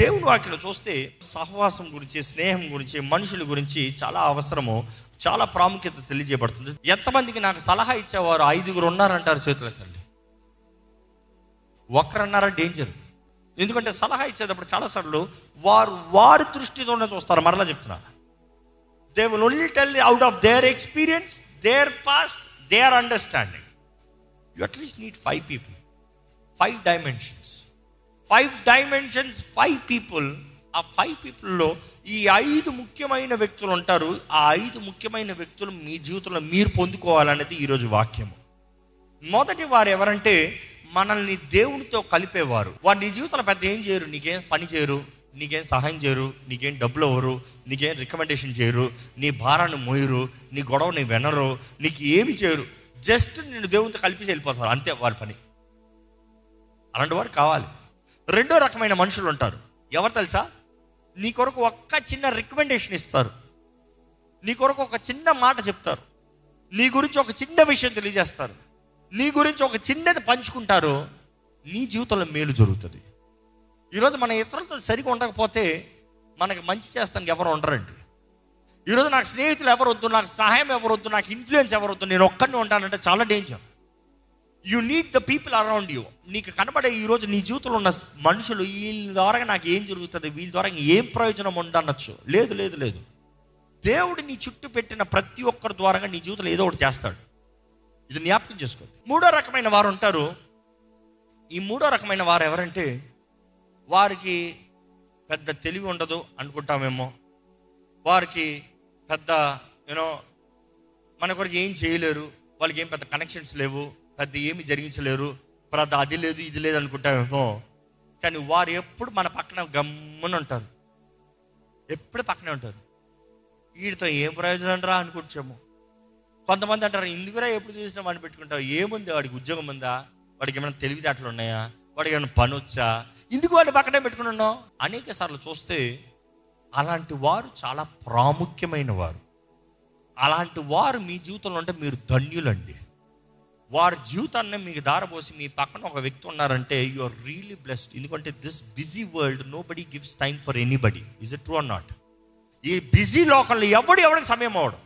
దేవుని వాక్యలో చూస్తే సహవాసం గురించి స్నేహం గురించి మనుషుల గురించి చాలా అవసరము చాలా ప్రాముఖ్యత తెలియజేయబడుతుంది. ఎంతమందికి నాకు సలహా ఇచ్చేవారు ఐదుగురు ఉన్నారంటారు చేతులకండి ఒక్కరన్నారా డేంజర్ ఎందుకంటే సలహా ఇచ్చేటప్పుడు చాలాసార్లు వారు వారి దృష్టితోనే చూస్తారు. మరలా చెప్తున్నారు they will only tell out of their experience their past their understanding you at least need five people five dimension five dimensions five people ఆ ఫైవ్ పీపుల్లో ఈ ఐదు ముఖ్యమైన వ్యక్తులు ఉంటారు. ఆ ఐదు ముఖ్యమైన వ్యక్తులు మీ జీవితంలో మీరు పొందుకోవాలనేది ఈరోజు వాక్యము. మొదటి వారు ఎవరంటే మనల్ని దేవునితో కలిపేవారు. వారు నీ జీవితంలో పెద్ద ఏం చేయరు? నీకేం పని చేయరు? నీకేం సహాయం చేయరు? నీకేం డబ్బులు అవ్వరు నీకేం రికమెండేషన్ చేయరు? నీ భారాన్ని మోయరు? నీ గొడవని వినరు? నీకు ఏమి చేయరు? జస్ట్ నేను దేవునితో కలిపి వెళ్ళిపోతారు. అంతే వారి పని. అలాంటి వారు కావాలి. రెండో రకమైన మనుషులు ఉంటారు. ఎవరు తెలుసా? నీ కొరకు ఒక్క చిన్న రికమెండేషన్ ఇస్తారు. నీ కొరకు ఒక చిన్న మాట చెప్తారు. నీ గురించి ఒక చిన్న విషయం తెలియజేస్తారు. నీ గురించి ఒక చిన్నది పంచుకుంటారు. నీ జీవితంలో మేలు జరుగుతుంది. ఈరోజు మన ఇతరులతో సరిగా ఉండకపోతే మనకి మంచి చేస్తానికి ఎవరు ఉండరండి. ఈరోజు నాకు స్నేహితులు ఎవరు వద్దు నాకు సహాయం ఎవరు వద్దు నాకు ఇన్ఫ్లుయెన్స్ ఎవరు వద్దు నేను ఒక్కడిని ఉంటానంటే చాలా danger you need the people around you నీకు కనబడే ఈరోజు నీ జీవితంలో ఉన్న మనుషులు వీళ్ళ ద్వారా నాకు ఏం జరుగుతుంది? వీళ్ళ ద్వారా ఏం ప్రయోజనం ఉండనొచ్చు? లేదు లేదు లేదు. దేవుడు నీ చుట్టూ పెట్టిన ప్రతి ఒక్కరి ద్వారా నీ జీవితంలో ఏదో ఒకటి చేస్తాడు. ఇది జ్ఞాపకం చేసుకోండి మూడో రకమైన వారు ఉంటారు. ఈ మూడో రకమైన వారు ఎవరంటే వారికి పెద్ద తెలివి ఉండదు అనుకుంటామేమో. వారికి పెద్ద యూనో మన కొరకు ఏం చేయలేరు. వాళ్ళకి ఏం పెద్ద కనెక్షన్స్ లేవు. పెద్ద ఏమి జరిగించలేరు. పెద్ద అది లేదు ఇది లేదు అనుకుంటామేమో కానీ వారు ఎప్పుడు మన పక్కన గమ్మున ఉంటారు. ఎప్పుడు పక్కనే ఉంటారు. వీడితో ఏం ప్రయోజనం రా అనుకుంటాము కొంతమంది అంటారు ఇందుకురా ఎప్పుడు చూసినా వాడిని పెట్టుకుంటావు? ఏముంది? వాడికి ఉద్యోగం ఉందా? వాడికి ఏమైనా తెలివితేటలు ఉన్నాయా? వాడికి ఏమైనా పని వచ్చా? ఇందుకు వాడిని పక్కనే పెట్టుకుని ఉన్నావు? అనేక సార్లు చూస్తే అలాంటి వారు చాలా ప్రాముఖ్యమైన వారు. అలాంటి వారు మీ జీవితంలో ఉంటే మీరు ధన్యులండి. వారి జీవితాన్ని మీకు దారపోసి మీ పక్కన ఒక వ్యక్తి ఉన్నారంటే యు ఆర్ రియలీ బ్లెస్డ్ ఎందుకంటే this busy world nobody gives time for anybody is it true or not ఈ బిజీ లోకల్లో ఎవడు ఎవడికి సమయం అవడం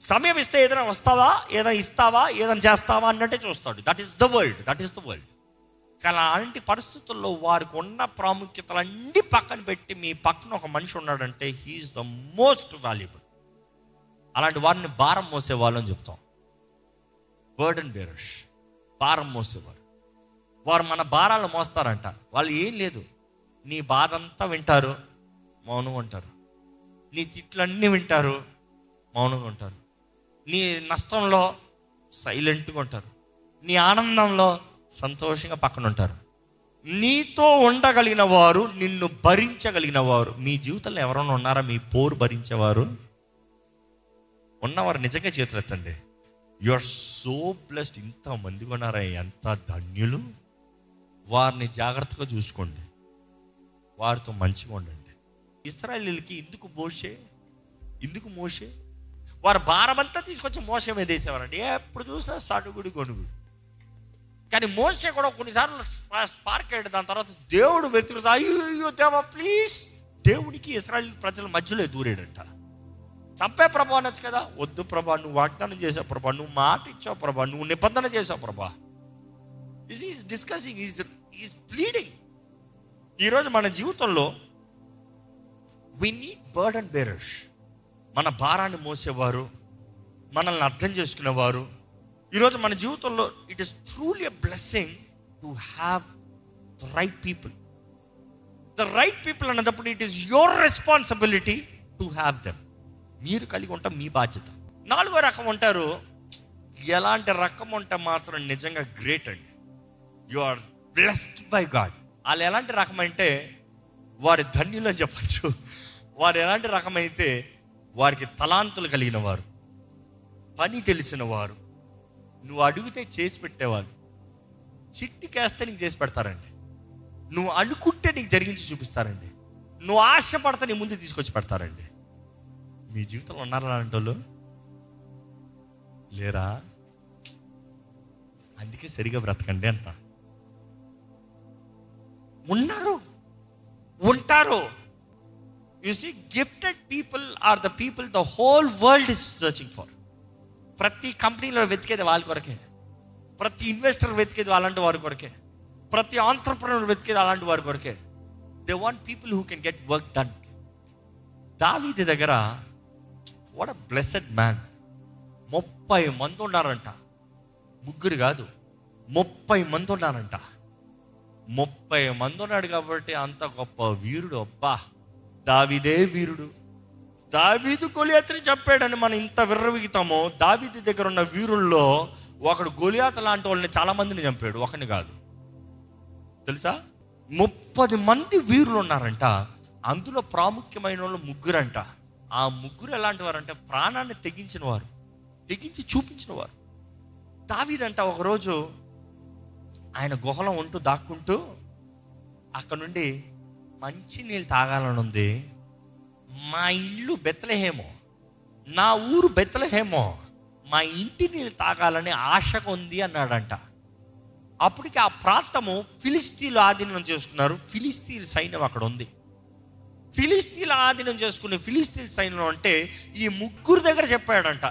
సమయం ఇస్తే ఏదైనా వస్తావా? ఏదైనా ఇస్తావా? ఏదైనా చేస్తావా? అన్నట్టే చూస్తాడు. That is the world that is the world కానీ అలాంటి పరిస్థితుల్లో వారికి ఉన్న ప్రాముఖ్యతలన్నీ పక్కన పెట్టి మీ పక్కన ఒక మనిషి ఉన్నాడంటే హీఈస్ ద మోస్ట్ వాల్యుబుల్ అలాంటి వారిని భారం మోసే వాళ్ళని చెప్తాం. బర్డన్ బేరర్స్ భారం మోసేవారు. వారు మన భారాలు మోస్తారంట. వాళ్ళు ఏం లేదు. నీ బాధ అంతా వింటారు. మౌనంగా ఉంటారు. నీ తిట్లన్నీ వింటారు. మౌనంగా ఉంటారు. నీ నష్టంలో సైలెంట్గా ఉంటారు. నీ ఆనందంలో సంతోషంగా పక్కన ఉంటారు. నీతో ఉండగలిగిన వారు నిన్ను భరించగలిగిన వారు. మీ జీవితంలో ఎవరైనా ఉన్నారా? మీ పోరు భరించేవారు? ఉన్నవారు నిజంగా చేతులు ఎత్తండి యు ఆర్ సో బ్లెస్డ్ ఇంత మంది ఉన్నారా ఎంత ధన్యులు? వారిని జాగ్రత్తగా చూసుకోండి. వారితో మంచిగా ఉండండి. ఇస్రాయలీలకి ఎందుకు మోసే ఎందుకు మోసే వారు భారమంతా తీసుకొచ్చి మోసం మీద వేసేవారండి. ఎప్పుడు చూసినా సడుగుడి గొనుగుడు. కానీ మోసే కూడా కొన్నిసార్లు స్పార్క్ అయ్యాడు. దాని తర్వాత దేవుడు వెతుకుతా అయ్యో దేవా ప్లీజ్ దేవుడికి ఇస్రాయల్ ప్రజల మధ్యలో దూరేడంట. చంపే ప్రభా అనొచ్చు కదా. వద్దు ప్రభా నువ్వు వాగ్దానం చేసావు ప్రభా నువ్వు మాట ఇచ్చావు ప్రభా నువ్వు నిబంధన చేసావు ప్రభా. Is is discussing is is pleading ఈరోజు మన జీవితంలో వి నీడ్ బర్డన్ బేరర్స్ మన భారాన్ని మోసేవారు మనల్ని అర్థం చేసుకునేవారు. ఈరోజు మన జీవితంలో it is truly a blessing to have the right people the right people అన్నప్పుడు it is your responsibility to have them మీరు కలిగి ఉంటాం మీ బాధ్యత. నాలుగో రకం ఉంటారు ఎలాంటి రకం ఉంటే మాత్రం నిజంగా గ్రేట్ అండి. You are blessed by God వాళ్ళు ఎలాంటి రకం అంటే వారి ధన్యులు అని చెప్పచ్చు. వారు ఎలాంటి రకమైతే వారికి తలాంతులు కలిగిన వారు. పని తెలిసిన వారు. నువ్వు అడిగితే చేసి పెట్టేవారు చిట్టికేస్తే నీకు చేసి పెడతారండి. నువ్వు అనుకుంటే నీకు జరిగించి చూపిస్తారండి. నువ్వు ఆశపడితే నీ ముందు తీసుకొచ్చి పెడతారండి. మీ జీవితంలో ఉన్నారా అలాంటి వాళ్ళు లేరా? అందుకే సరిగా బ్రతకండి అంట. ఉన్నారు. ఉంటారు. You see gifted people are the people the whole world is searching for ప్రతి కంపెనీలో వెతికేది వాళ్ళ కొరకే. ప్రతి ఇన్వెస్టర్ వెతికేది అలాంటి వారి కొరకే. ప్రతి ఆంటర్ప్రినర్ వెతికేది అలాంటి వారి కొరకే. They want people who can get work done దావీది దగ్గర వాట్ అ బ్లెస్డ్ మ్యాన్ ముప్పై మంది ఉన్నారంట ముగ్గురు కాదు. ముప్పై మంది ఉన్నారంట ముప్పై మంది ఉన్నాడు కాబట్టి అంత గొప్ప వీరుడు అబ్బా. దావిదే వీరుడు. దావీదు గొలియాతని చెప్పాడని మనం ఇంత విర్రవిగుతామో దావీదు దగ్గర ఉన్న వీరుల్లో ఒకడు గొలియాత లాంటి వాళ్ళని చాలా మందిని చంపాడు. ఒకని కాదు. తెలుసా? ముప్పది మంది వీరులు ఉన్నారంట అందులో ప్రాముఖ్యమైన వాళ్ళు ముగ్గురంట. ఆ ముగ్గురు ఎలాంటి అంటే ప్రాణాన్ని తెగించిన వారు తెగించి చూపించిన వారు దావీదంట ఒకరోజు ఆయన గుహలో ఉంటూ దాక్కుంటూ అక్కడ నుండి మంచి నీళ్ళు తాగాలని ఉంది. మా ఇల్లు బెత్తలహేమో నా ఊరు బెత్తలహేమో మా ఇంటి నీళ్ళు తాగాలని ఆశగా ఉంది అన్నాడంట. అప్పటికి ఆ ప్రాంతము ఫిలిస్తీన్లు ఆధీనం చేసుకున్నారు ఫిలిస్తీన్ సైన్యం అక్కడ ఉంది. ఫిలిస్తీన్ల ఆధీనం చేసుకునే ఫిలిస్తీన్ సైన్యం అంటే ఈ ముగ్గురు దగ్గర చెప్పాడంట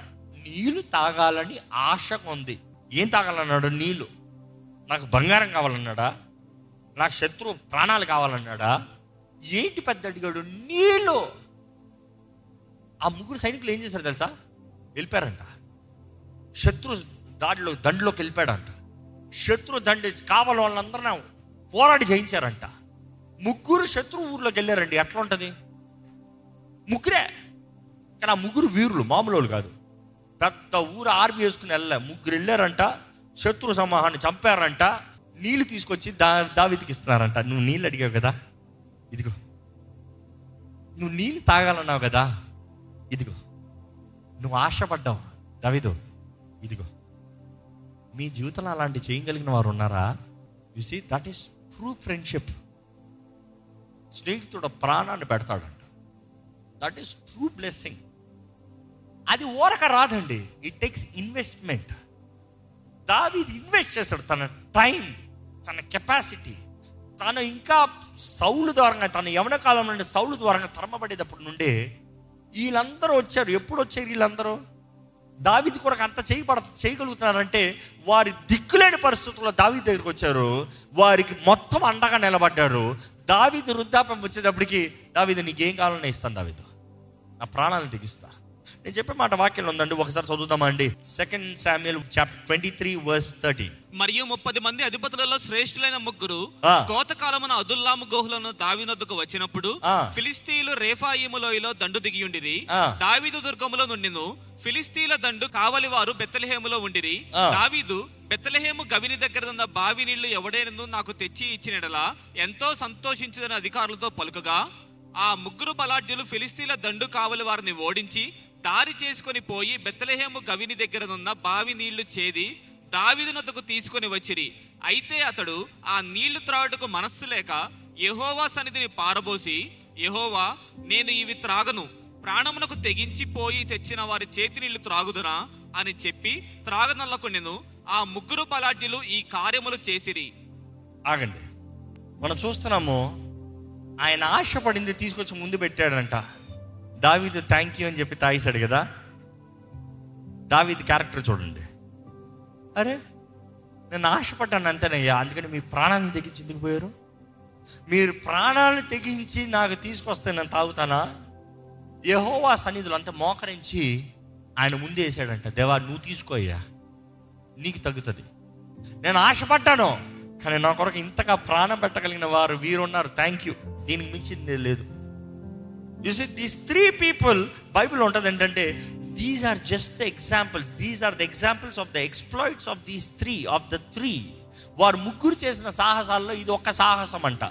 నీళ్ళు తాగాలని ఆశ ఉంది. ఏం తాగాలన్నాడు? నీళ్ళు. నాకు బంగారం కావాలన్నాడా? నాకు శత్రువు ప్రాణాలు కావాలన్నాడా? ఏంటి పెద్ద అడిగాడు? నీళ్ళు ఆ ముగ్గురు సైనికులు ఏం చేశారు తెలుసా? వెళ్ళిపోయారంట. శత్రు దాడిలో దండిలోకి వెళ్ళిపోయాడంట. శత్రు దండి కావాలి వాళ్ళందరూ పోరాడి జయించారంట. ముగ్గురు శత్రు ఊర్లోకి వెళ్ళారండి. ఎట్లా ఉంటుంది? ముగ్గురే. కానీ ఆ ముగ్గురు వీరులు మామూలు వాళ్ళు కాదు. పెద్ద ఊరు ఆర్మీ వేసుకుని వెళ్ళలే. ముగ్గురు వెళ్ళారంట శత్రు సమూహాన్ని చంపారంట నీళ్ళు తీసుకొచ్చి దా దావితికి ఇస్తున్నారంట. నువ్వు నీళ్ళు అడిగావు కదా? ఇదిగో. నువ్వు నీళ్ళు తాగాలన్నావు కదా? ఇదిగో. నువ్వు ఆశపడ్డావు. దావిదు ఇదిగో. మీ జీవితంలో అలాంటి చేయగలిగిన వారు ఉన్నారా? You see that is true friendship స్నేహితుడు ప్రాణాన్ని పెడతాడంట. దట్ ఈస్ ట్రూ బ్లెస్సింగ్ అది ఓరక రాదండి. ఇట్ టేక్స్ ఇన్వెస్ట్మెంట్ దావీది ఇన్వెస్ట్ చేస్తాడు తన టైం తన కెపాసిటీ తను ఇంకా సౌలు ద్వారా తన యవన కాలం నుండి సౌలు ద్వారా తరమబడేటప్పటి నుండి వీళ్ళందరూ వచ్చారు. ఎప్పుడు వచ్చారు వీళ్ళందరూ? దావిది కొరకు అంత చేయబడ చేయగలుగుతున్నారంటే వారి దిక్కులేని పరిస్థితుల్లో దావిది దగ్గరికి వచ్చారు. వారికి మొత్తం అండగా నిలబడ్డారు. దావిది వృద్ధాప్యం వచ్చేటప్పటికి దావిది నీకేం కావాలని ఇస్తాను దావిదు. నా ప్రాణాలను తెగిస్తా. నేను చెప్పే మాట వాక్యం ఉందండి ఒకసారి చదువుతామా అండి second Samuel chapter twenty three verse thirty మరియు ముప్పది మంది అధిపతులలో శ్రేష్ఠులైన ముగ్గురు. కోతకాలమున అదుల్లాము గుహలను దావినొద్దకు వచ్చినప్పుడు. ఫిలిస్తీన్లు రేఫాయిము లోయలో దండు దిగియుండిరి ఆ. దావీదు దుర్గములో నుండిను ఫిలిస్తీన్ల దండు కావలి వారు బెత్తలహేములో ఉండిరి. దావీదు బెత్తలహేము గవిని దగ్గర ఉన్న బావి నీళ్ళు ఎవడైనను నాకు తెచ్చి ఇచ్చినడలా ఎంతో సంతోషించదని అధికారులతో పలుకగా ఆ ముగ్గురు బలాఢ్యులు ఫిలిస్తీన్ల దండు కావలి వారిని ఓడించి దారి చేసుకొని పోయి బెత్తలహేము గవిని దగ్గరనున్న బావి నీళ్ళు చేది దావిదినతకు తీసుకొని వచ్చిరి. అయితే అతడు ఆ నీళ్ళు త్రాగుటకు మనస్సు లేక యహోవా సన్నిధిని పారబోసి యహోవా నేను ఇవి త్రాగను. ప్రాణమునకు తెగించి పోయి తెచ్చిన వారి చేతి నీళ్ళు త్రాగుదునా? అని చెప్పి త్రాగనల్లకొనెను ఆ ముగ్గురు బలాఢ్యులు ఈ కార్యములు చేసిరి. ఆగండి. మనం చూస్తున్నాము ఆయన ఆశపడింది తీసుకొచ్చి ముందు పెట్టాడంట. దావీదు థ్యాంక్ యూ అని చెప్పి తాగేశాడు కదా? దావీద్ క్యారెక్టర్ చూడండి. అరే నేను ఆశపడ్డాను అంతేనయ్యా అందుకని మీ ప్రాణాలను తెగించి ఎందుకు పోయారు? మీరు ప్రాణాలను తెగించి నాకు తీసుకొస్తే నేను తాగుతానా? యహోవా సన్నిధులు అంతా మోకరించి ఆయన ముందే వేసాడంట దేవా నువ్వు తీసుకోయ్యా నీకు తగ్గుతుంది. నేను ఆశపడ్డాను కానీ నా కొరకు ఇంతగా ప్రాణం పెట్టగలిగిన వారు వీరున్నారు థ్యాంక్ యూ దీనికి మించింది లేదు. You see these three people Bible ఉంటుంది ఏంటంటే these are just the examples these are the examples of the exploits of these three of the three వారు ముగ్గురు చేసిన సాహసాల్లో ఇది ఒక్క సాహసం అంట.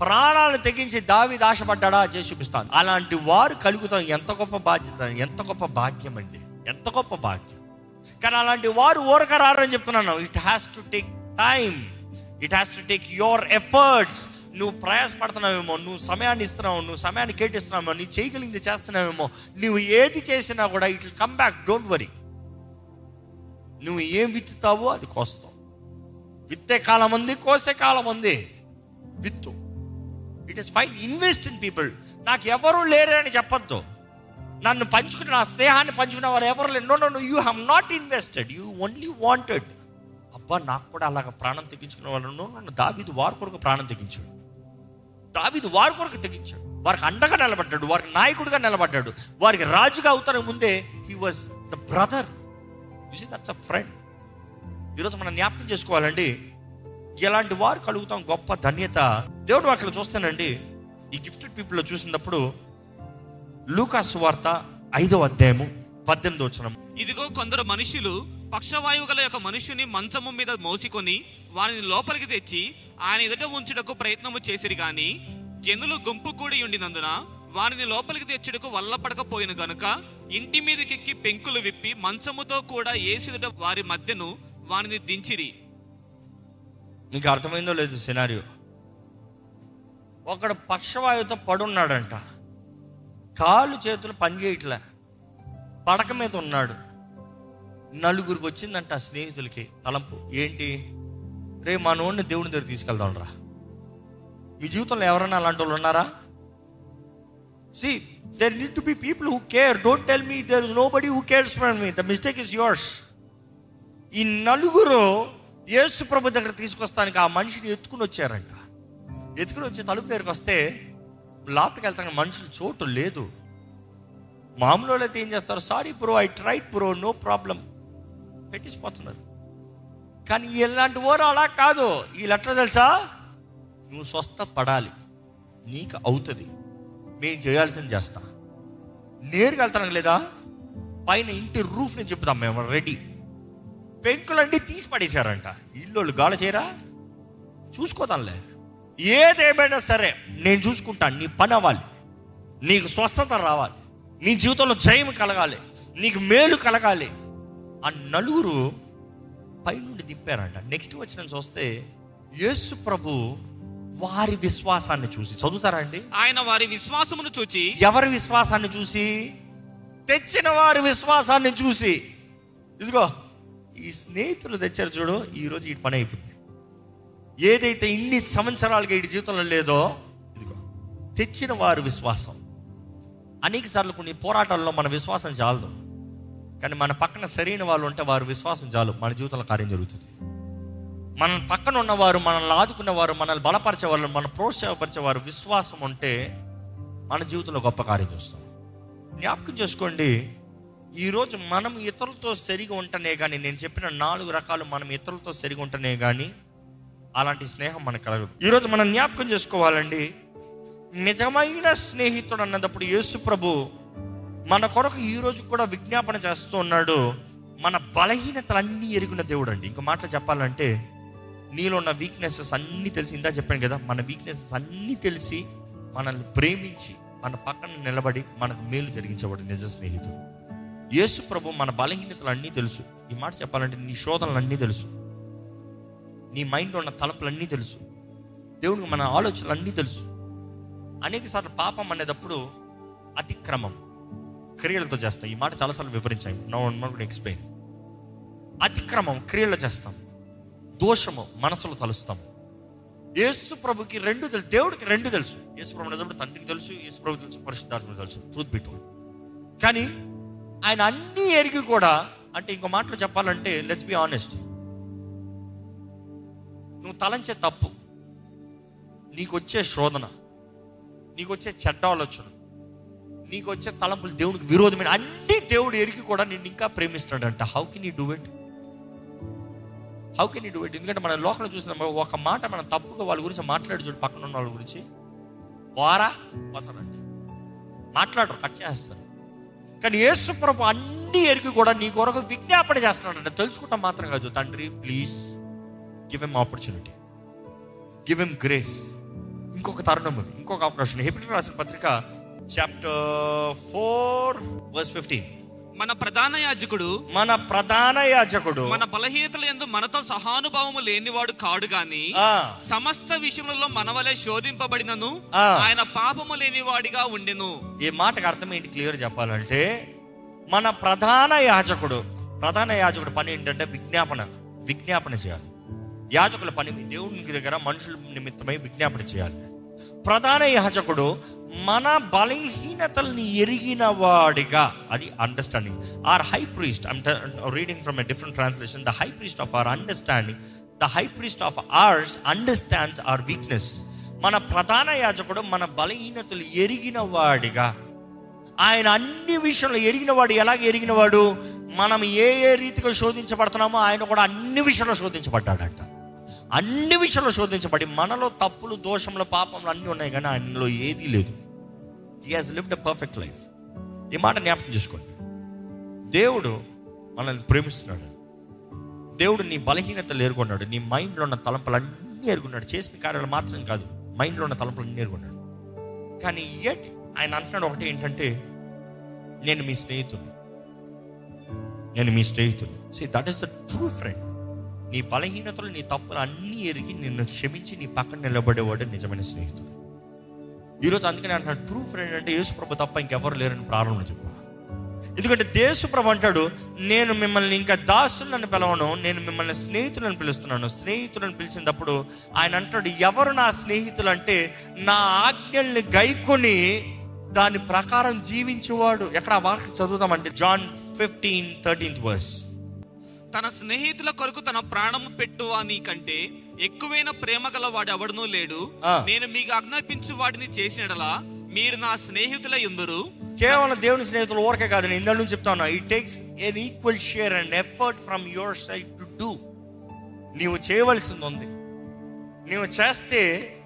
ప్రాణాలు తెగించి దావి దాశపడ్డా చేసి చూపిస్తాను. అలాంటి వారు కలుగుతాం. ఎంత గొప్ప బాధ్యత ఎంత గొప్ప భాగ్యం అండి. ఎంత గొప్ప భాగ్యం. కానీ అలాంటి వారు ఊరక రారని చెప్తున్నాను. It has to take time it has to take your efforts నువ్వు ప్రయాసపడుతున్నావేమో నువ్వు సమయాన్ని ఇస్తున్నావు నువ్వు సమయాన్ని కేటిస్తున్నావేమో నీ చేయగలిగింది చేస్తున్నావేమో నువ్వు ఏది చేసినా కూడా it will come back don't worry. నువ్వు ఏం విత్తుతావో అది కోస్తావు. విత్తే కాలం ఉంది కోసే కాలం ఉంది. విత్తు. It is fine invest in people నాకు ఎవరు లేరు అని చెప్పొద్దు. నన్ను పంచుకున్న నా స్నేహాన్ని పంచుకున్న వారు ఎవరు లేరు. No no you have not invested you only wanted అబ్బా నాకు కూడా అలాగ ప్రాణం తెగించుకున్న వాళ్ళు నన్ను దావీదు వారి కొరకు ప్రాణం తెగించాడు దావిదు వారి కొరకు తెగించాడు. వారికి అండగా నిలబడ్డాడు వారికి నాయకుడిగా నిలబడ్డాడు. వారికి రాజుగా అవుతానికి ముందే he was the brother you that's a friend ఈరోజు మనం జ్ఞాపకం చేసుకోవాలండి ఇలాంటి వారు కలుగుతాం గొప్ప ధన్యత. దేవుడు అక్కడ చూస్తానండి ఈ గిఫ్టెడ్ పీపుల్లో చూసినప్పుడు లూకాసు వార్త ఐదో అధ్యాయము పద్దెనిమిది వచ్చిన ఇదిగో కొందరు మనుషులు పక్షవాయువు గల యొక్క మనుషుని మంచము మీద మోసికొని వారిని లోపలికి తెచ్చి ఆయన ఎదుట ఉంచుటకు ప్రయత్నము చేసిరి గాని జనులు గుంపు కూడి ఉండినందున వారిని లోపలికి తెచ్చుటకు వల్లపడకపోయిన గనుక ఇంటి మీదకెక్కి పెంకులు విప్పి మంచముతో కూడా ఏసుదుట వారి మధ్యను వారిని దించిరి. నీకు అర్థమైందో లేదు సినారియో? ఒకడు పక్షవాయువుతో పడున్నాడంట. కాలు చేతులు పనిచేయట్లే. పడక మీద ఉన్నాడు. నలుగురికి వచ్చిందంట స్నేహితులకి తలంపు. ఏంటి? రే మా నోడిని దేవుని దగ్గర తీసుకెళ్దాం రా మీ జీవితంలో ఎవరైనా అలాంటి వాళ్ళు ఉన్నారా? See there need to be people who care don't tell me there is nobody who cares for me the mistake is yours ఈ నలుగురు యేసు ప్రభు దగ్గర తీసుకొస్తానికి ఆ మనిషిని ఎత్తుకుని వచ్చారంట. ఎత్తుకుని వచ్చి తలుపు దగ్గరికి వస్తే లోపలికి వెళ్తాను మనుషులు చోటు లేదు. మామూలు అయితే ఏం చేస్తారు? Sorry bro I tried bro no problem పెట్టిసిపోతున్నారు. కానీ ఇలాంటి వారు అలా కాదు. ఈ లెటర్ తెలుసా? నువ్వు స్వస్థ పడాలి నీకు అవుతుంది. మేము చేయాల్సింది చేస్తా. నేరుగా వెళ్తాను లేదా? పైన ఇంటి రూఫ్ నేను చెప్తాం మేము రెడీ. పెంకులన్నీ తీసి పడేశారంట. ఇల్లు గాల చేయరా? చూసుకోదాంలే ఏదేమైనా సరే నేను చూసుకుంటాను నీ పని అవ్వాలి. నీకు స్వస్థత రావాలి. నీ జీవితంలో జయం కలగాలి. నీకు మేలు కలగాలి. ఆ నలుగురు పైనుండి దింపారంట. నెక్స్ట్ వచ్చిన చూస్తే యేసు ప్రభు వారి విశ్వాసాన్ని చూసి చదువుతారా అండి? ఆయన వారి విశ్వాసమును చూచి ఎవరి విశ్వాసాన్ని చూసి? తెచ్చిన వారి విశ్వాసాన్ని చూసి. ఇదిగో ఈ స్నేహితులు తెచ్చారు చూడు ఈరోజు ఈ పని అయిపోయింది. ఏదైతే ఇన్ని సంవత్సరాలుగా ఈ జీవితంలో లేదో ఇదిగో తెచ్చిన వారి విశ్వాసం. అనేక సార్లు కొన్ని పోరాటాల్లో మన విశ్వాసం చాలదు కానీ మన పక్కన సరైన వాళ్ళు ఉంటే వారు విశ్వాసం చాలు. మన జీవితంలో కార్యం జరుగుతుంది. మన పక్కన ఉన్నవారు మనల్ని ఆదుకున్నవారు మనల్ని బలపరిచేవారు మన ప్రోత్సాహపరిచేవారు విశ్వాసం ఉంటే మన జీవితంలో గొప్ప కార్యం చూస్తాం. జ్ఞాపకం చేసుకోండి ఈరోజు మనం ఇతరులతో సరిగా ఉంటనే కానీ నేను చెప్పిన నాలుగు రకాలు మనం ఇతరులతో సరిగా ఉంటనే కానీ అలాంటి స్నేహం మనకు కలగదు. ఈరోజు మనం జ్ఞాపకం చేసుకోవాలండి నిజమైన స్నేహితుడు అన్నప్పుడు యేసు ప్రభు మన కొరకు ఈ రోజు కూడా విజ్ఞాపన చేస్తూ ఉన్నాడు మన బలహీనతలన్నీ ఎరిగిన దేవుడు అండి ఇంకో మాటలు చెప్పాలంటే నీలో ఉన్న వీక్నెసెస్ అన్నీ తెలిసి ఇందా చెప్పాను కదా మన వీక్నెసెస్ అన్నీ తెలిసి మనల్ని ప్రేమించి మన పక్కన నిలబడి మనకు మేలు జరిగించేవాడు నిజ స్నేహితుడు. యేసు ప్రభు మన బలహీనతలు అన్నీ తెలుసు. ఈ మాట చెప్పాలంటే నీ శోధనలు అన్నీ తెలుసు. నీ మైండ్లో ఉన్న తలపులన్నీ తెలుసు. దేవుడికి మన ఆలోచనలు అన్నీ తెలుసు. అనేక సార్లు పాపం అనేటప్పుడు అతిక్రమం. క్రియలతో చేస్తాం. ఈ మాట చాలాసార్లు వివరించాయి నో వన్ ఎక్స్ప్లెయిన్ అతిక్రమం క్రియలు చేస్తాం. దోషము మనసులో తలుస్తాం. యేసు ప్రభుకి రెండు తెలుసు దేవుడికి రెండు తెలుసు. యేసు ప్రభు నిజంగా తండ్రికి తెలుసు యేసు ప్రభు తెలుసు పరిశుద్ధాత్మకు తెలుసు. ట్రూత్ బిట్ కానీ ఆయన అన్నీ ఎరిగి కూడా అంటే ఇంకో మాటలో చెప్పాలంటే లెట్స్ బి ఆనెస్ట్ నువ్వు తలంచే తప్పు. నీకు వచ్చే శోధన. నీకు వచ్చే చెడ్డ ఆలోచన. నీకు వచ్చే తలంపులు దేవుడికి విరోధమైన అన్ని దేవుడు ఎరిగి కూడా నిన్ను ఇంకా ప్రేమిస్తున్నాడంట. How can you do it how can you do it ఎందుకంటే మన లోకంలో చూసిన ఒక మాట మనం తప్పుగా వాళ్ళ గురించి మాట్లాడు చూడు పక్కన ఉన్న వాళ్ళ గురించి. వారా? పోతారండి మాట్లాడరు కట్ చేస్తారు. కానీ యేసు ప్రభు అన్ని ఎరిగి కూడా నీ కొరకు విజ్ఞాపన చేస్తున్నాడంట. తెలుసుకుంటాం మాత్రం కాదు. తండ్రి please give M opportunity give M grace ఇంకొక తరుణం ఇంకొక అవకాశం. హెబ్రి రాసిన పత్రిక చాప్టర్ ఫోర్ వర్స్ ఫిఫ్టీన్ మన ప్రధాన యాజకుడు మన ప్రధాన యాజకుడు మన బలహీనతల ఎందు మనతో సహానుభావము లేనివాడు కాడు గాని సమస్త విషయములలో మనవలే శోధింపబడినను ఆ. ఆయన పాపము లేనివాడిగా ఉండెను. ఈ మాటకు అర్థం ఏంటి క్లియర్ చెప్పాలంటే మన ప్రధాన యాజకుడు ప్రధాన యాజకుడు పని ఏంటంటే విజ్ఞాపన విజ్ఞాపన చేయాలి. యాజకుల పని దేవునికి దగ్గర మనుషుల నిమిత్తమై విజ్ఞాపన చేయాలి. ప్రధాన యాజకుడు మన బలహీనతల్ని ఎరిగిన వాడిగా అది understanding our high priest reading from a different translation the high priest of our understanding the high priest of ours understands our weakness మన ప్రధాన యాజకుడు మన బలహీనతలు ఎరిగిన వాడిగా ఆయన అన్ని విషయంలో ఎరిగిన వాడు ఎలాగ ఎరిగినవాడు? మనం ఏ ఏ రీతిగా శోధించబడుతున్నామో ఆయన కూడా అన్ని విషయంలో శోధించబడ్డాడంట. అన్ని విషయంలో శోధించబడి మనలో తప్పులు దోషములు పాపములు అన్నీ ఉన్నాయి కానీ ఆయనలో ఏదీ లేదు. He has lived a perfect life ఈ మాట జ్ఞాపకం చేసుకోండి. దేవుడు మనల్ని ప్రేమిస్తున్నాడు. దేవుడు నీ బలహీనతలు ఎరుగున్నాడు నీ మైండ్లో ఉన్న తలంపులన్నీ ఎరుగున్నాడు. చేసిన కార్యాలు మాత్రం కాదు. మైండ్లో ఉన్న తలంపులన్నీ ఎరుగున్నాడు. కానీ ఎట్ ఆయన అంటున్నాడు ఒకటి ఏంటంటే నేను మీ స్నేహితుడు నేను మీ స్నేహితుడు see that is the true friend నీ బలహీనతలు నీ తప్పులు అన్నీ ఎరిగి నిన్ను క్షమించి నీ పక్కన నిలబడేవాడు నిజమైన స్నేహితుడు. ఈరోజు అందుకని అంటున్నాడు ట్రూ ఫ్రెండ్ అంటే యేసుప్రభు తప్ప ఇంకెవరు లేరని ప్రారంభం చెప్పు ఎందుకంటే దేశప్రభు అంటాడు నేను మిమ్మల్ని ఇంకా దాసులను పిలవను నేను మిమ్మల్ని స్నేహితులను పిలుస్తున్నాను. స్నేహితులను పిలిచినప్పుడు ఆయన అంటాడు ఎవరు నా స్నేహితులు అంటే నా ఆజ్ఞల్ని గైకొని దాని ప్రకారం జీవించేవాడు. ఎక్కడ ఆ చదువుతామంటే జాన్ ఫిఫ్టీన్ థర్టీన్త్ వర్స్. తన స్నేహితుల కొరకు తన ప్రాణము పెట్టువాని కంటే ఎక్కువైన ప్రేమ గల వాడు ఎవడనూ లేడు. నేను మీకు ఆజ్ఞాపించు వాడిని చేసినడలా మీరు నా స్నేహితుల ఎందురు కేవలం దేవుని స్నేహితులు ఊరకే కాదు నేను ఇందా నుంచి చెప్తాను it takes an equal share and effort from your side to do నీవు చేయవలసింది ఉంది. నీవు చేస్తే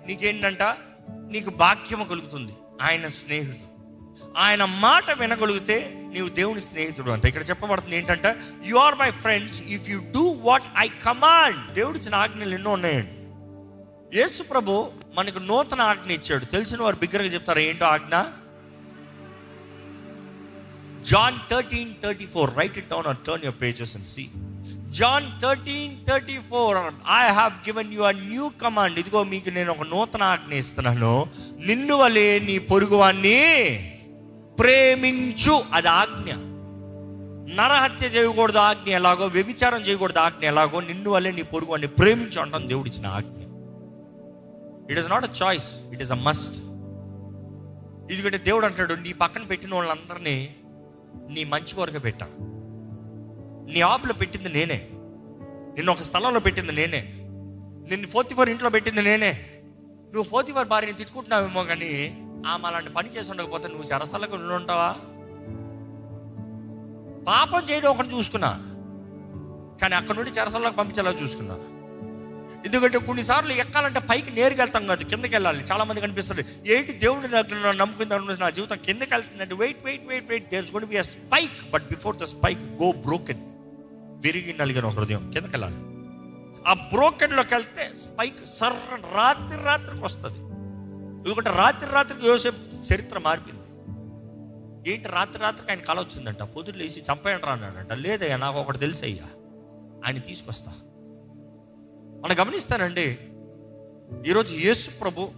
నీకేంటంట? నీకు భాగ్యము కలుగుతుంది. ఆయన స్నేహితుడు. ఆయన మాట వినగలిగితే నీవు దేవుని స్నేహితుడు అంట. ఇక్కడ చెప్పబడుతుంది ఏంటంటే you are my friends if you do what I command దేవుడు ఇచ్చిన ఆజ్ఞలు ఎన్నో ఉన్నాయండి. యేసు ప్రభు మనకు నూతన ఆజ్ఞ ఇచ్చాడు. తెలిసిన వారు బిగ్గరగా చెప్తారు ఏంటో ఆజ్ఞ? John thirteen thirty four. Write it down or turn your pages and see John thirteen thirty four. I have given you a new command ఇదిగో మీకు నేను ఒక నూతన ఆజ్ఞ ఇస్తున్నాను. నిన్ను వలే నీ పొరుగువాన్ని ప్రేమించు అది ఆజ్ఞ. నరహత్య చేయకూడదు ఆజ్ఞ ఎలాగో వ్యభిచారం చేయకూడదు ఆజ్ఞ ఎలాగో నిన్ను వల్లే నీ పొరుగు అని ప్రేమించు అంటాం దేవుడు ఇచ్చిన ఆజ్ఞ. It is not a choice it is a must ఎందుకంటే దేవుడు అంటాడు నీ పక్కన పెట్టిన వాళ్ళందరినీ నీ మంచి కొరకు పెట్టా. నీ ఆపులో పెట్టింది నేనే. నిన్ను ఒక స్థలంలో పెట్టింది నేనే. నిన్ను ఫోర్త్ ఫోర్ ఇంట్లో పెట్టింది నేనే. నువ్వు ఫోర్త్ ఫోర్ భార్యని తిట్టుకుంటున్నావేమో కానీ ఆమె అలాంటి పని చేసి ఉండకపోతే నువ్వు చెరసాలకు ఉంటావా? పాపం చేయడం ఒకటి చూసుకున్నా. కానీ అక్కడ నుండి చెరసాలకు పంపించేలా చూసుకున్నా. ఎందుకంటే కొన్నిసార్లు ఎక్కాలంటే పైకి నేరుగా వెళ్తాం కాదు కిందకి వెళ్ళాలి. చాలా మంది కనిపిస్తుంది ఏంటి దేవుడి దగ్గర నమ్ముకుందాం నా జీవితం కిందకి వెళ్తుందంటే wait wait wait wait there's gonna be a spike but before the spike go broken విరిగి నలిగిన హృదయం కిందకి వెళ్ళాలి. ఆ బ్రోకెన్లోకి వెళ్తే స్పైక్ సర్ర రాత్రి రాత్రికి వస్తుంది. ఎందుకంటే రాత్రి రాత్రికి యోసేపు చరిత్ర మారిపోయింది. ఏంటి రాత్రి రాత్రికి ఆయన కళ వచ్చిందంట? పొద్దులు లేచి చంపేయండి అన్నాడంట. లేదయ్యా నాకు ఒకటి తెలుసు అయ్యా ఆయన తీసుకొస్తా. మనం గమనిస్తానండి ఈరోజు యేసు ప్రభు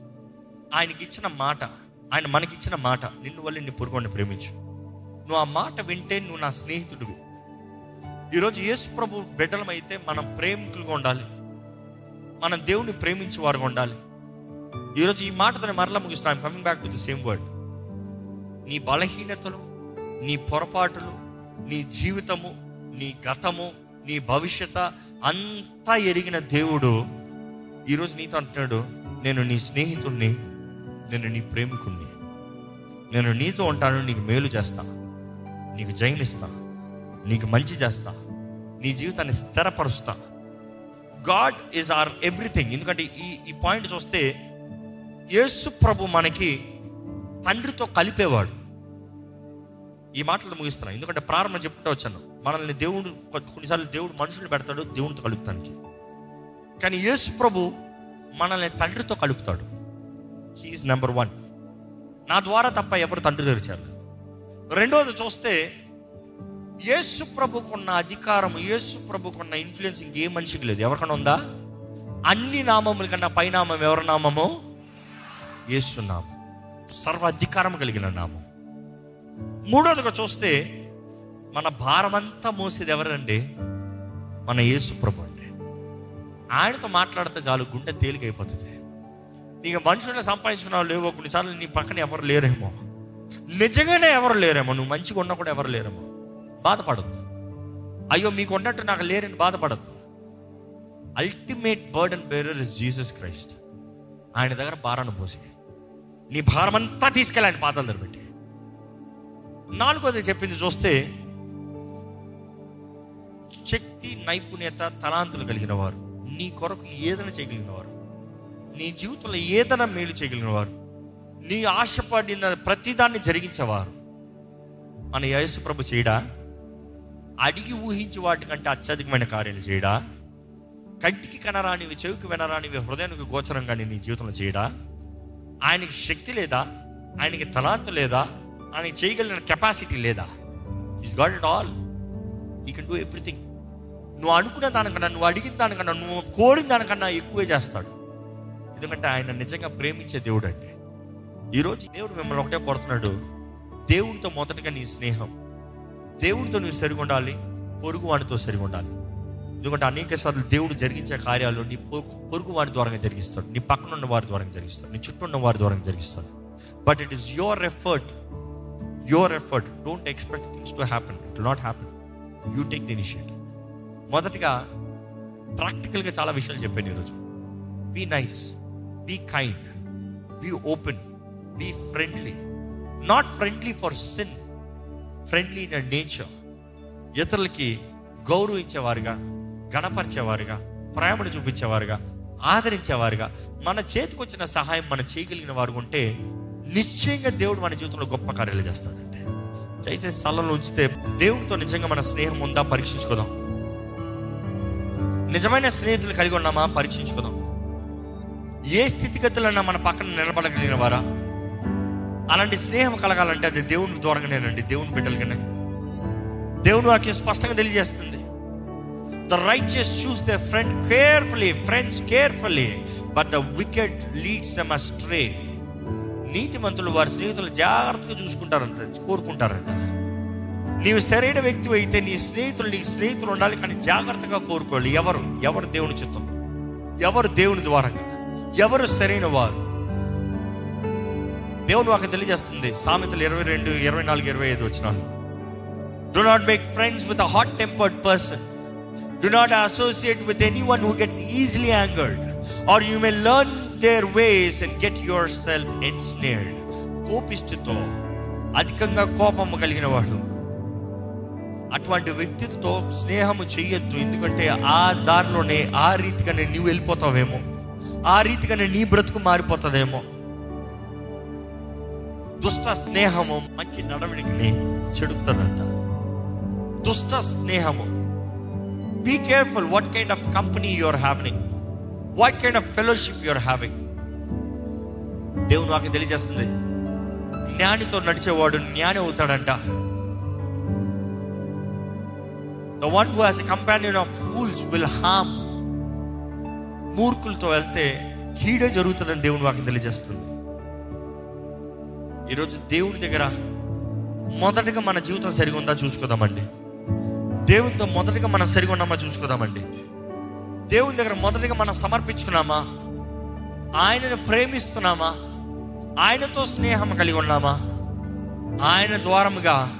ఆయనకి ఇచ్చిన మాట ఆయన మనకిచ్చిన మాట నిన్ను వల్ల నీ పురుగుని ప్రేమించు. నువ్వు ఆ మాట వింటే నువ్వు నా స్నేహితుడివి. ఈరోజు యేసు ప్రభు బిడ్డలమైతే మనం ప్రేమికులుగా ఉండాలి. మనం దేవుని ప్రేమించే వారుగా ఉండాలి. ఈరోజు ఈ మాటతో మరలా ముగిస్తాను coming back to the same word నీ బలహీనతలు నీ పొరపాటులు నీ జీవితము నీ గతము నీ భవిష్యత అంతా ఎరిగిన దేవుడు ఈరోజు నీతో అంటున్నాడు నేను నీ స్నేహితుణ్ణి నేను నీ ప్రేమికుణ్ణి. నేను నీతో ఉంటాను నీకు మేలు చేస్తా. నీకు జయమిస్తా. నీకు మంచి చేస్తా. నీ జీవితాన్ని స్థిరపరుస్తా. గాడ్ ఈజ్ ఆర్ ఎవ్రీథింగ్ ఎందుకంటే ఈ ఈ పాయింట్ చూస్తే యేసు ప్రభు మనకి తండ్రితో కలిపేవాడు. ఈ మాటలు ముగిస్తున్నాను ఎందుకంటే ప్రారంభం చెప్పుకుంటూ వచ్చాను. మనల్ని దేవుడు కొన్నిసార్లు దేవుడు మనుషులు పెడతాడు దేవునితో కలుపుతానికి. కానీ యేసు ప్రభు మనల్ని తండ్రితో కలుపుతాడు. హీఈస్ నెంబర్ వన్ నా ద్వారా తప్ప ఎవరు తండ్రి తెరిచారు రెండోది చూస్తే యేసు ప్రభుకున్న అధికారం యేసు ప్రభుకున్న ఇన్ఫ్లుయెన్స్ ఇంకే మనిషికి లేదు. ఎవరికైనా ఉందా? అన్ని నామముల కన్నా పైనామం ఎవరి నామము? యేసు సర్వ అధికారం కలిగిన నామం. మూడోదిగా చూస్తే మన భారమంతా మోసేది ఎవరండి? మన యేసు ప్రభు అండి. ఆయనతో మాట్లాడితే చాలు గుండె తేలికైపోతుంది. నీకు మనుషులను సంపాదించుకున్నావు లేవో కొన్నిసార్లు నీ పక్కన ఎవరు లేరేమో. నిజంగానే ఎవరు లేరేమో నువ్వు మంచిగా ఉన్నా కూడా ఎవరు లేరేమో. బాధపడద్దు. అయ్యో మీకు ఉన్నట్టు నాకు లేరని బాధపడద్దు. Ultimate burden bearer is Jesus Christ ఆయన దగ్గర భారాన్ని పోసి నీ భారం అంతా తీసుకెళ్ళి ఆయన పాదాల దగ్గర పెట్టి. నాలుగోది చెప్పింది చూస్తే శక్తి నైపుణ్యత తలాంతులు కలిగిన వారు నీ కొరకు ఏదైనా చేయగలిగిన వారు నీ జీవితంలో ఏదైనా మేలు చేయగలిగిన వారు నీ ఆశపడిన ప్రతిదాన్ని జరిగించేవారు. మన యేసు ప్రభు చేయడా? అడిగి ఊహించి వాటికంటే అత్యధికమైన కార్యాలు చేయడా? కంటికి కనరానివి చెవికి వినరానివి హృదయానికి గోచరంగా నీ జీవితంలో చేయడా? ఆయనకి శక్తి లేదా? ఆయనకి తలాంతు లేదా? ఆయనకి చేయగలిగిన కెపాసిటీ లేదా? He's got it all he can do everything నువ్వు అనుకున్న దానికన్నా నువ్వు అడిగిన దానికన్నా నువ్వు కోరిన దానికన్నా ఎక్కువే చేస్తాడు. ఎందుకంటే ఆయన నిజంగా ప్రేమించే దేవుడు అండి ఈరోజు దేవుడు మిమ్మల్ని ఒకటే కొడుతున్నాడు దేవుడితో మొదటగా నీ స్నేహం. దేవుడితో నువ్వు సరిగా ఉండాలి పొరుగు వాడితో సరిగా ఉండాలి ఎందుకంటే అనేక సార్లు దేవుడు జరిగించే కార్యాలు నీ పొరుగు పొరుగు వారి ద్వారా జరిగిస్తాడు. నీ పక్కన ఉన్న వారి ద్వారా జరిగిస్తాడు. నీ చుట్టూ ఉన్న వారి ద్వారా జరిగిస్తాడు. But it is your effort your effort don't expect things to happen it not happen you take the initiative మొదటిగా ప్రాక్టికల్గా చాలా విషయాలు చెప్పాను ఈరోజు be nice be kind be open be friendly not friendly for sin friendly in nature ఇతరులకి గౌరవించేవారుగా గణపరిచేవారుగా ప్రేమను చూపించేవారుగా ఆదరించేవారుగా మన చేతికొచ్చిన సహాయం మనం చేయగలిగిన వారు ఉంటే నిశ్చయంగా దేవుడు మన జీవితంలో గొప్ప కార్యాలు చేస్తాడండి. చేసే స్థలంలో ఉంచితే దేవుడితో నిజంగా మన స్నేహం ఉందా పరీక్షించుకుందాం. నిజమైన స్నేహితులు కలిగి ఉన్నామా పరీక్షించుకుందాం. ఏ స్థితిగతులన్నా మన పక్కన నిలబడగలిగిన వారా? అలాంటి స్నేహం కలగాలంటే అది దేవుని ద్వారానేనండి దేవుని బిడ్డలకనే. దేవుని వాక్యం స్పష్టంగా తెలియజేస్తుంది. The righteous choose the friend carefully friends carefully but the wicked leads them నీతి నీతిమంతులు వారి స్నేహితులు జాగ్రత్తగా చూసుకుంటారంట కోరుకుంటారంట. నీవు సరైన వ్యక్తి అయితే నీ స్నేహితులు నీ స్నేహితులు ఉండాలి కానీ జాగ్రత్తగా కోరుకోవాలి. ఎవరు? ఎవరు దేవుని చిత్తం? ఎవరు దేవుని ద్వారంగా ఎవరు సరైన వారు? దేవుడు వాకి తెలియజేస్తుంది సామెతలు ఇరవై రెండు ఇరవై నాలుగు ఇరవై ఐదు వచ్చినాలు. Do not make friends with hot tempered person do not associate with anyone who gets easily angered or you may learn their ways and get yourself ensnared కోపిష్టితో అధికంగా కోపము కలిగిన వాడు అటువంటి వ్యక్తితో స్నేహము చేయొద్దు ఎందుకంటే ఆ దారిలోనే ఆ రీతిగానే నీవు వెళ్ళిపోతావేమో. ఆ రీతిగానే నీ బ్రతుకు మారిపోతుందేమో. దుష్ట స్నేహము మంచి నడవడికిని చెడుతుందంట దుష్ట స్నేహము be careful what kind of company you're having what kind of fellowship you're having దేవుడు నాకు తెలియజేస్తుంది. జ్ఞానితో నడిచేవాడు జ్ఞాని అవుతాడంట. The one who has a companion of fools will harm మూర్ఖులతో వెళ్తే కీడే జరుగుతుందని దేవుని వాకి తెలియజేస్తుంది. ఈరోజు దేవుడి దగ్గర మొదటగా మన జీవితం సరిగా ఉందా చూసుకుందామండి. దేవునితో మొదటిగా మనం సరిగా ఉన్నామా చూసుకుందామండి. దేవుని దగ్గర మొదటిగా మనం సమర్పించుకున్నామా? ఆయనను ప్రేమిస్తున్నామా? ఆయనతో స్నేహం కలిగి ఉన్నామా? ఆయన ద్వారముగా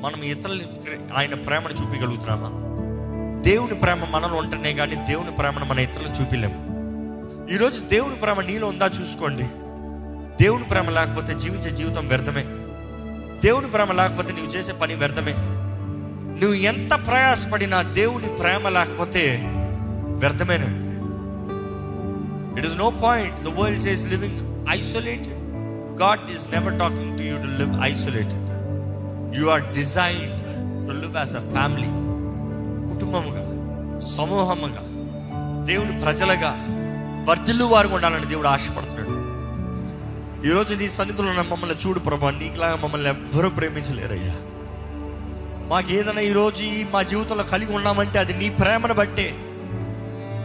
మనం ఇతరులని ఆయన ప్రేమను చూపించగలుగుతున్నామా? దేవుని ప్రేమ మనలో ఉంటేనే కానీ దేవుని ప్రేమను మన ఇతరులను చూపించలేము. ఈరోజు దేవుని ప్రేమ నీలో ఉందా చూసుకోండి. దేవుని ప్రేమ లేకపోతే జీవించే జీవితం వ్యర్థమే. దేవుని ప్రేమ లేకపోతే నీవు చేసే పని వ్యర్థమే. నువ్వు ఎంత ప్రయాసపడినా దేవుని ప్రేమ లేకపోతే వ్యర్థమేనండి it is no point the world is living isolated God is never talking to you to live isolated you are designed to live as a family కుటుంబముగా సమూహముగా దేవుని ప్రజలుగా వర్ధిల్లు వారు ఉండాలని దేవుడు ఆశపడుతున్నాడు. ఈరోజు నీ సన్నిధిలో ఉన్న మమ్మల్ని చూడు ప్రభా. నీకులాగా మమ్మల్ని ఎవ్వరూ ప్రేమించలేరయ్యా. మాకు ఏదైనా ఈరోజు ఈ మా జీవితంలో కలిగి ఉన్నామంటే అది నీ ప్రేమను బట్టే.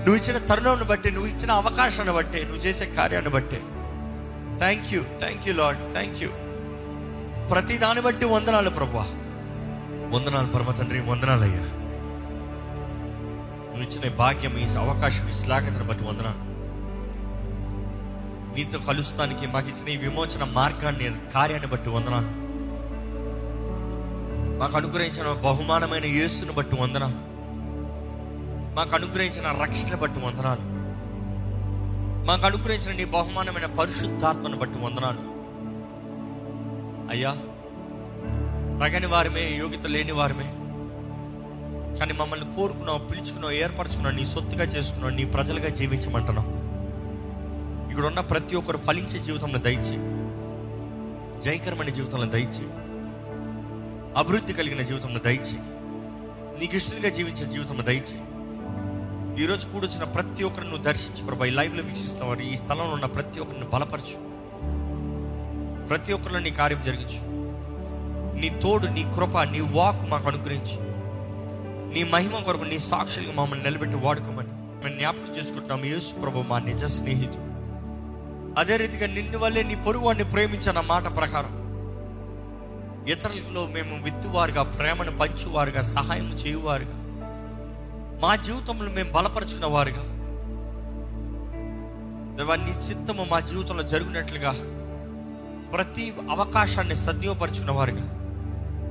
నువ్వు ఇచ్చిన తరుణాన్ని బట్టి నువ్వు ఇచ్చిన అవకాశాన్ని బట్టే నువ్వు చేసే కార్యాన్ని బట్టే. Thank you thank you Lord thank you ప్రతి దాన్ని బట్టి వందనాలు ప్రభా. వందనాలు పరమ తండ్రి వందనాలయ్యా. నువ్వు ఇచ్చిన భాగ్యం ఈ అవకాశం ఈ శ్లాఘతను బట్టి వందనాలు. నీతో కలుస్తానికి మాకు ఇచ్చిన ఈ విమోచన మార్గాన్ని కార్యాన్ని బట్టి వందనాలు. మాకు అనుగ్రహించిన బహుమానమైన యేసును బట్టి వందనాలు. మాకు అనుగ్రహించిన రక్షణ బట్టి వందనాలు. మాకు అనుగ్రహించిన నీ బహుమానమైన పరిశుద్ధాత్మను బట్టి వందనాలు. అయ్యా తగని వారమే యోగ్యత లేని వారమే. కానీ మమ్మల్ని కోరుకున్నావు పిలుచుకున్నావు ఏర్పరచుకున్నావు నీ సొత్తుగా చేసుకున్నావు నీ ప్రజలుగా జీవించమంటున్నావు ఇక్కడ ఉన్న ప్రతి ఒక్కరు ఫలించే జీవితంలో దయచేయి. జయకరమైన జీవితంలో దయచి అభివృద్ధి కలిగిన జీవితంలో దయచేయి నీకు ఇష్టంగా జీవించే జీవితంలో దయచేయి ఈరోజు కూడొచ్చిన ప్రతి ఒక్కరిని నువ్వు దర్శించి ప్రభా. ఈ లైవ్లో వీక్షిస్తున్న వారు ఈ స్థలంలో ఉన్న ప్రతి ఒక్కరిని బలపరచు. ప్రతి ఒక్కరిలో నీ కార్యం జరిగించు. నీ తోడు నీ కృప నీ వాక్ మాకు అనుగ్రహించి. నీ మహిమ కొరకు నీ సాక్షులుగా మమ్మల్ని నిలబెట్టి వాడుకోమని మేము జ్ఞాపకం చేసుకుంటున్నాం. యేసు ప్రభు మా నిజ స్నేహితుడు. అదే రీతిగా నిన్ను వల్లే నీ పొరుగు వాడిని ప్రేమించిన మాట ప్రకారం ఇతరులలో మేము విత్తువారుగా ప్రేమను పంచువారుగా సహాయం చేయువారుగా. మా జీవితంలో మేము బలపరుచుకున్న వారుగా. నీ చిత్తము మా జీవితంలో జరిగినట్లుగా. ప్రతి అవకాశాన్ని సద్విపరుచుకున్న వారుగా.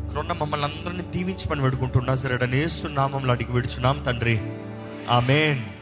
ఇక్కడున్న మమ్మల్ని అందరినీ పని వేడుకుంటున్నా సరే నేసు నామంలో అడిగి విడుచున్నాం తండ్రి. ఆమెన్.